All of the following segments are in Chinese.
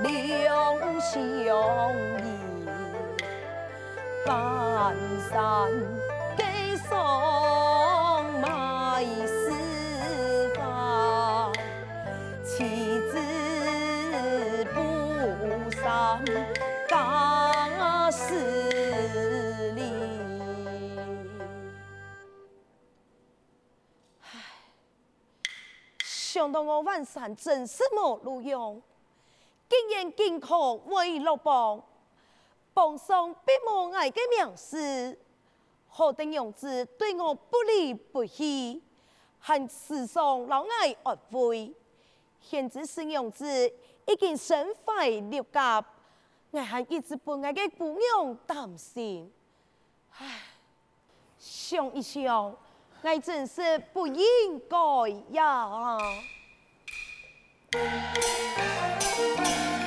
两相依，半山给送埋私房，妻子不上家事里。唉，想到我晚上真是没路用。竟然竟可为乐邦，邦上必无爱的名士，何等样子对我不离不弃，还时常老爱恶会，现在是样子已经身怀六甲，我还一直不爱的姑娘担心，唉，想一想，我真是不应该呀。thank you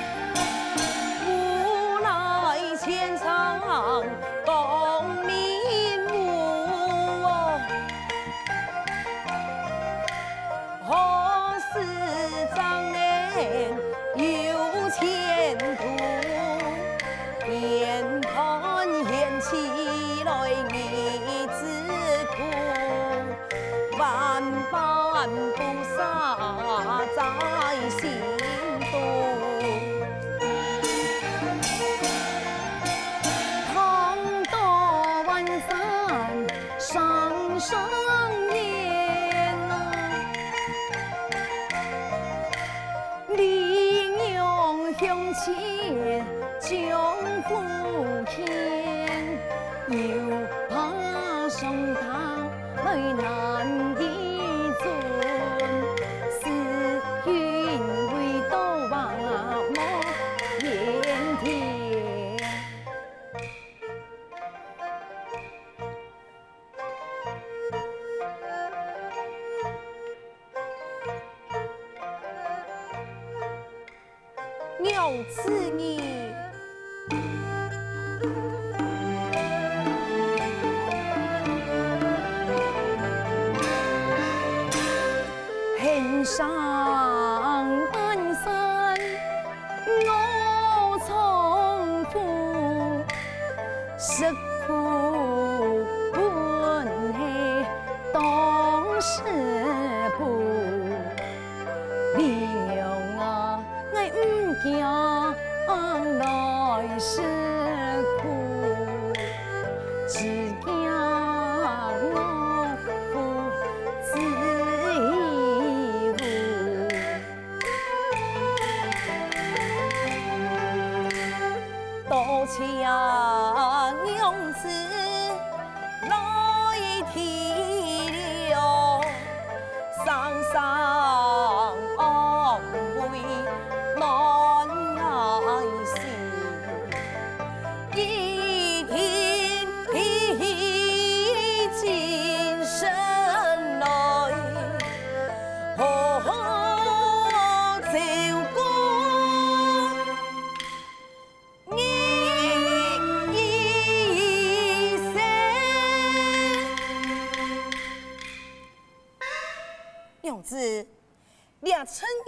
务，多谢娘子来提了上山。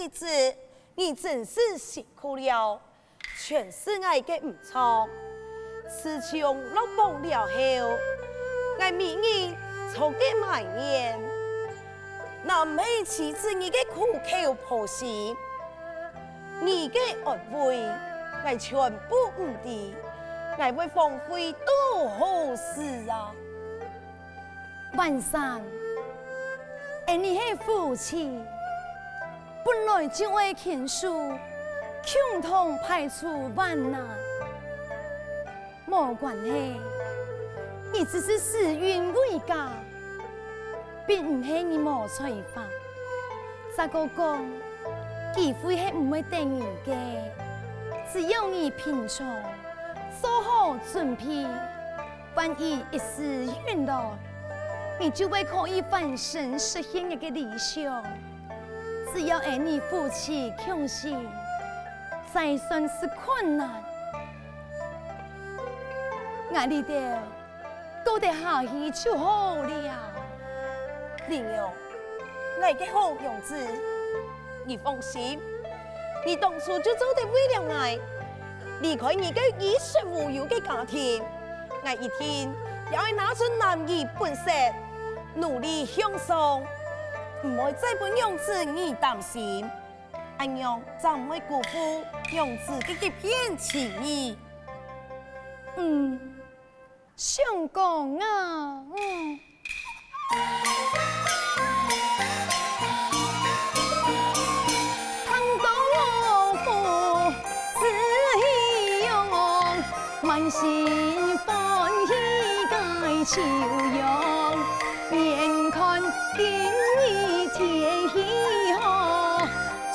两春一子，你真是辛苦了，全是爱的唔错。自从落榜了后，我明日从给买年，那每妻子你的苦口婆心，你的安慰，我全部唔敌，我会荒废多好事啊！晚上，而你系夫妻。本来就爱倾诉，共同排除万难，没关系。你只是时运未佳，并唔系你冇才华。咋个讲？机会系唔会等人嘅，只要你平常做好准备，万一一时运到，你就会可以翻身实现一个理想。只要爱你夫妻同心，再算是困难，爱你的都得下去就好了。玲莹，爱的好样子，你放心，你当初就做得为了爱，离开你个衣食无忧的家庭，我一天要拿出男儿本色，努力向上，唔会再俾娘子你担心，阿娘怎会辜负娘子的一片情意。嗯，相公啊，嗯。心欢喜该笑容，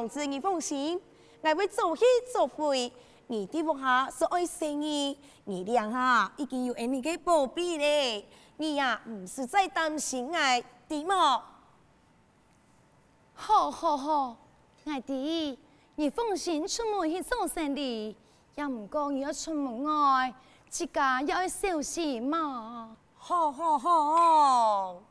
娘子，你放心，我会做戏做会。你的部下是爱生意，你俩哈已经有俺你个宝贝嘞。你呀，唔是在担心爱，对吗？好好好，爱弟，你放心出门去做生意，也唔讲你要出门外，自家要小心嘛。好好好。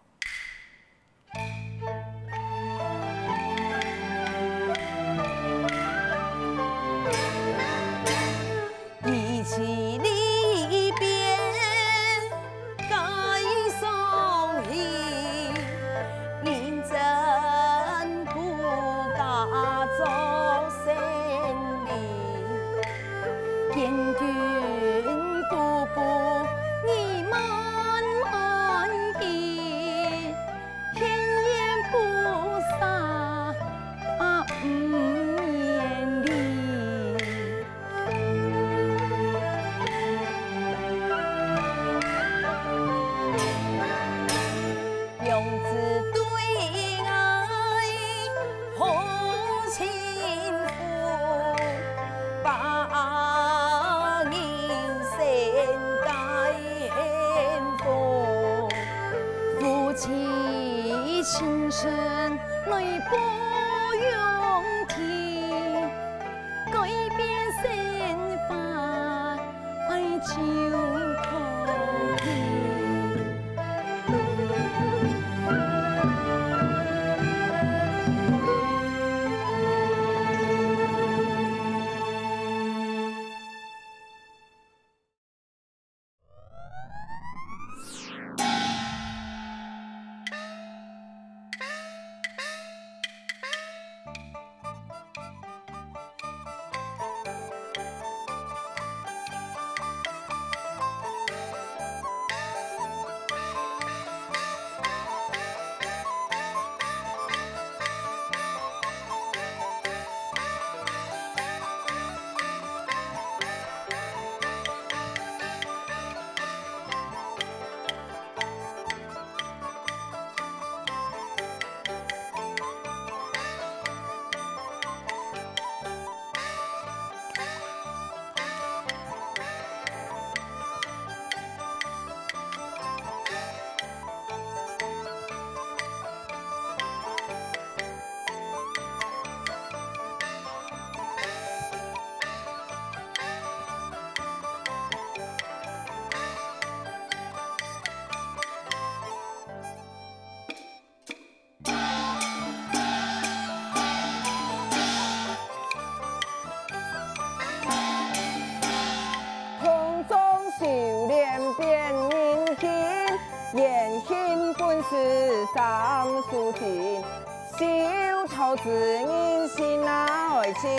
书情，小兔子人心内情，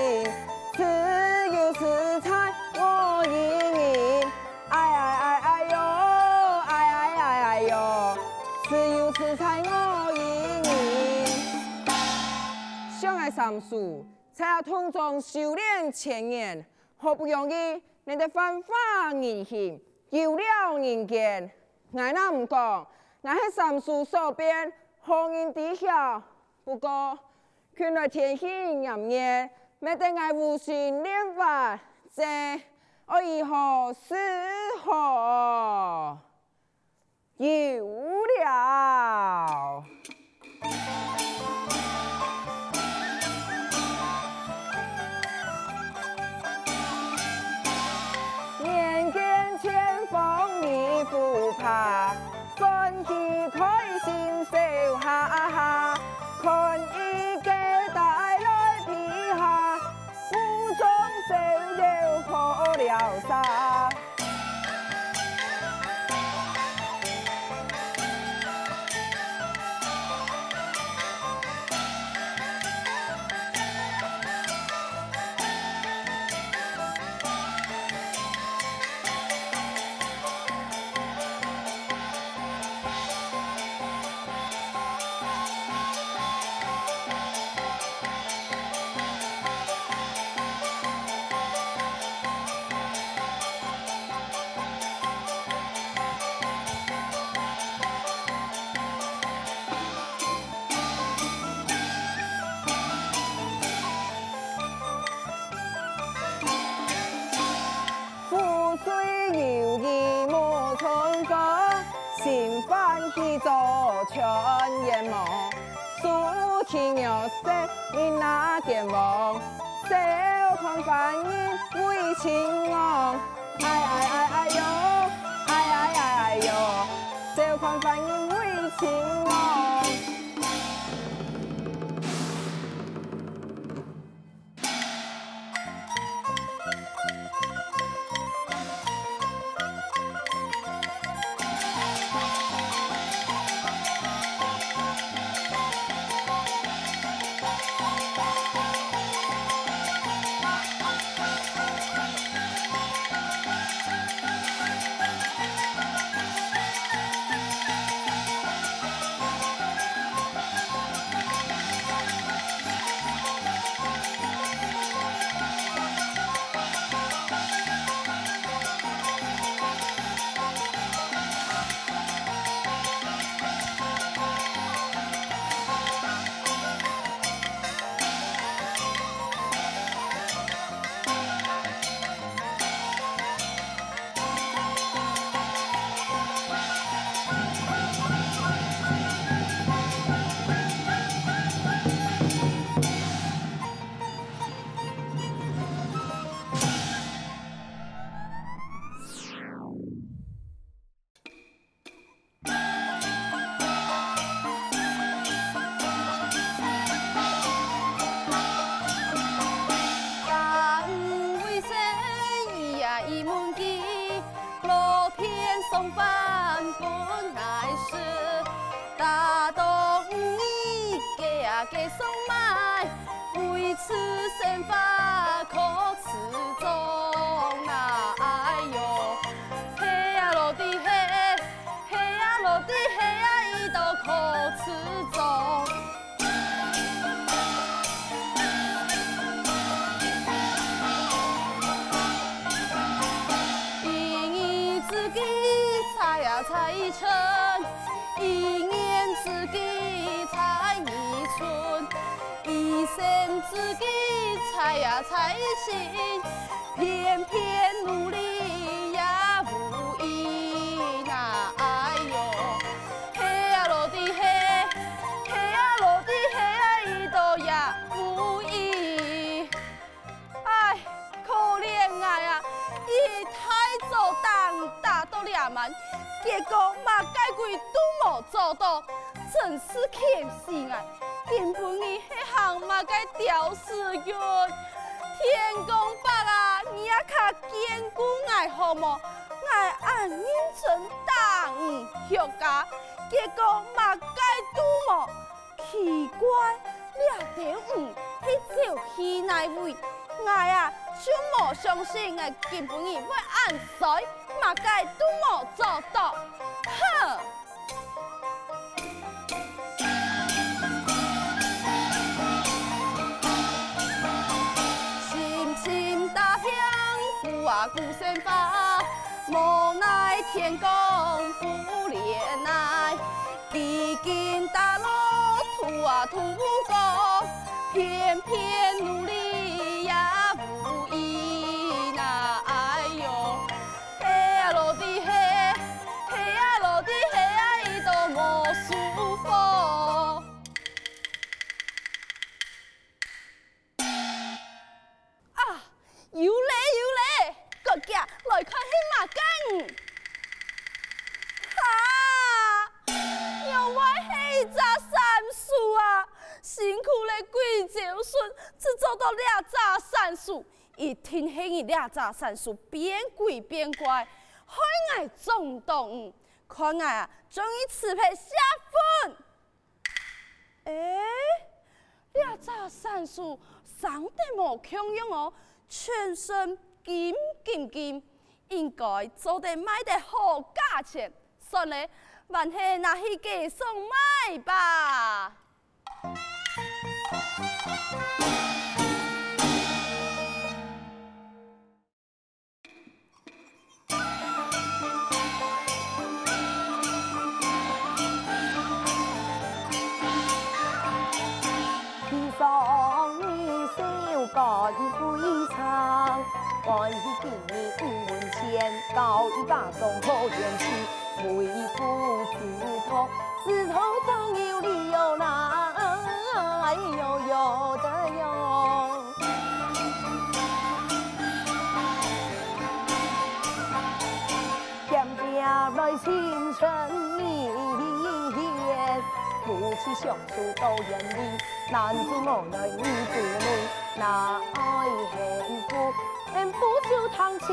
自由自在我盈盈，哎哎哎哎哟，哎哎哎哎哟，自由自在我盈盈。相爱三叔，在通中修炼千年，好不容易你的繁华人心，有了人间。我那唔讲，我系三叔所变，好人知晓。不过，看来天气炎热，没得爱无心练法，这我以后是何有了？采呀采一新，偏偏努力呀无益呐！哎呦，嘿呀落地嘿，嘿呀落地嘿呀，一道呀无益。哎，可怜我呀！一太早当打到两万，结果嘛该鬼都没做到，真是可惜啊！根本你迄行嘛该吊死冤，天公伯啊，你也较坚固爱好么？爱按认真当嗯，休假，结果嘛该都没，奇怪。俩点五去找戏内位，我啊就无相信我根本会按衰，嘛该都无做到，哼！鼓啊鼓声发，无奈天公不怜爱，几经大路途啊途过，偏偏努力苦嘞贵州笋，只做到俩只山树，一听迄个俩只山树变贵变怪，害我冲动，看我啊，终于吃配下粉。哎，俩只山树长得无强用哦，全身金金金，应该做得卖得好价钱。算了，还是拿去给送卖吧。披上你手干非常，关于今年五文钱，搞一把种好元气，为父子痛，子痛总有理由啦，哎呦呦的哟。点点来青春绵延，夫妻相处都人理，男子无奈女子累，哪爱幸福？幸福就堂前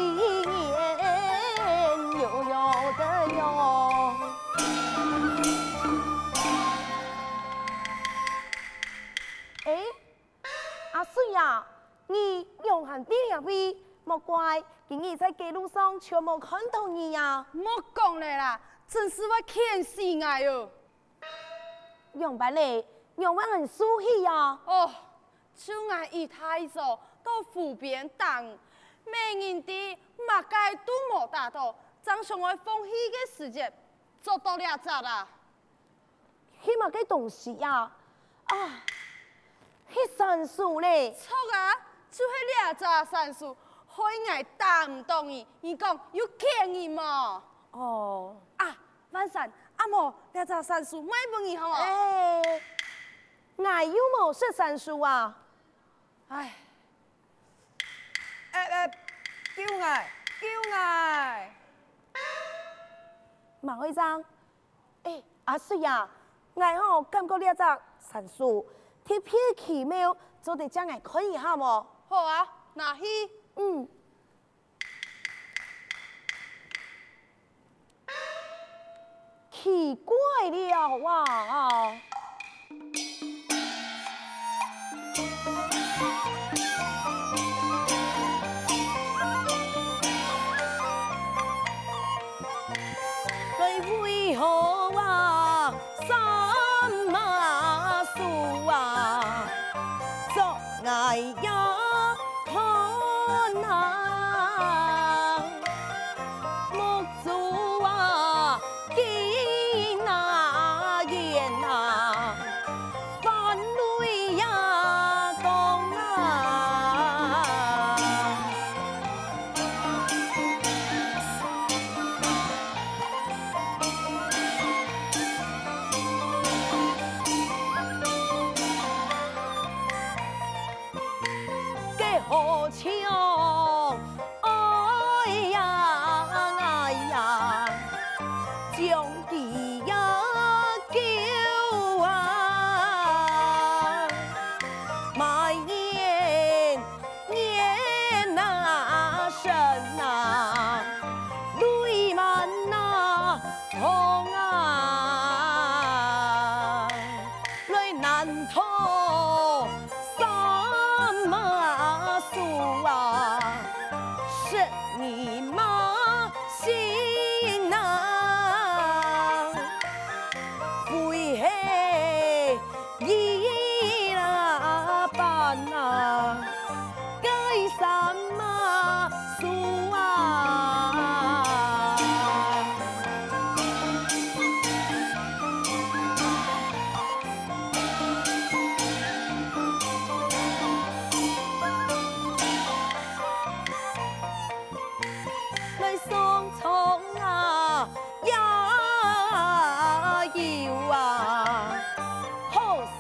悠悠的哟。呀，你用喊爹呀位，莫怪，今日在街路上全无看到你呀。莫讲了啦，真是我欠死我哟。用白嘞，用完很舒气呀。哦，就爱一太早到湖边等，每人的马街都没打到，正想我放弃的时间，做到了咋啦？起码个东西呀，啊，迄山树咧。错啊，就是俩只山树，害我打唔动伊，伊讲有骗伊嘛？哦，啊，万山阿莫俩只山树卖问伊好吗？哎，我有冇说山树啊？哎，哎哎，叫我，叫我，马会长，哎，阿水呀，我吼感觉俩只山树特别奇妙，做得将来看一下嘛？好啊，那去，嗯。奇怪了哇！来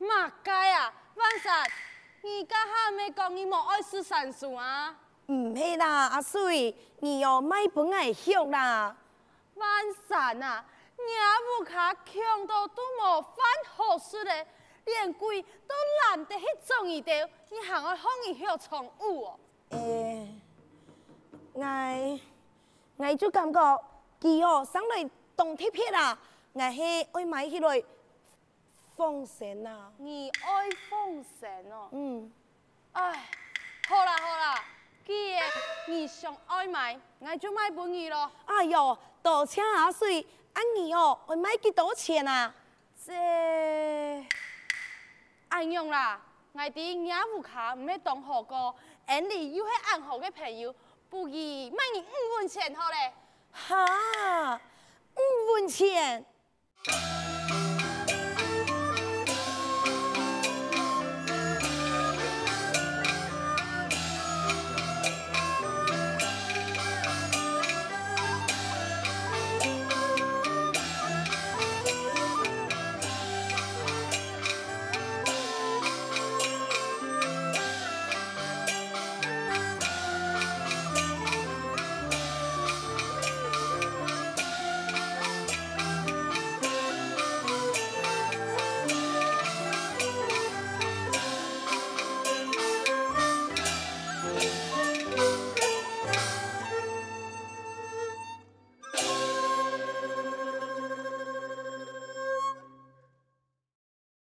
嘛该啊，万山，你家下没讲你冇爱吃三书啊？唔系啦，阿水，你要买本爱学啦。万山啊，你屋卡穷到都冇饭好食嘞，连鬼都懒得去种一条，你还爱学你学宠物哦？诶、欸，我。我就感觉佢哦上来动铁片啦，我系爱买起来风扇啊。你爱风扇哦？嗯。哎，好啦好啦，既然你想爱买，我就买俾你咯。哎呦，多谢阿水，阿你哦，我买几多钱啊？这，安用啦，我哋业务卡唔系当好过，而你又系安好嘅朋友。不如卖你五文钱好嘞，哈，五文钱。